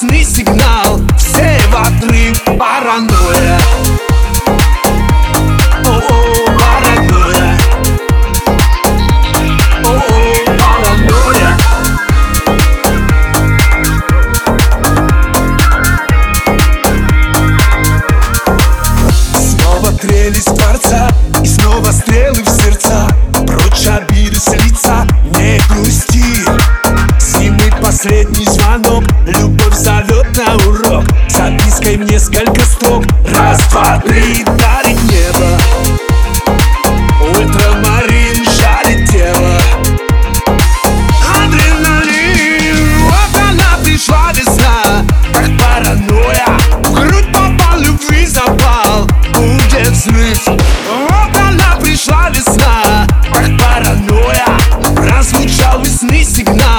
красный сигнал. Все в отрыв, паранойя. Прелесть дворца И снова стрелы в сердца. Прочь обиды с Не грусти. Зимы последний Дай несколько строк Раз, два, три, дарит небо. Ультрамарин жарит тело. Адреналин. Вот она пришла весна. Как паранойя. В грудь попал, любви запал. Будет взрыв Вот она пришла весна. Как паранойя. Прозвучал весны сигнал.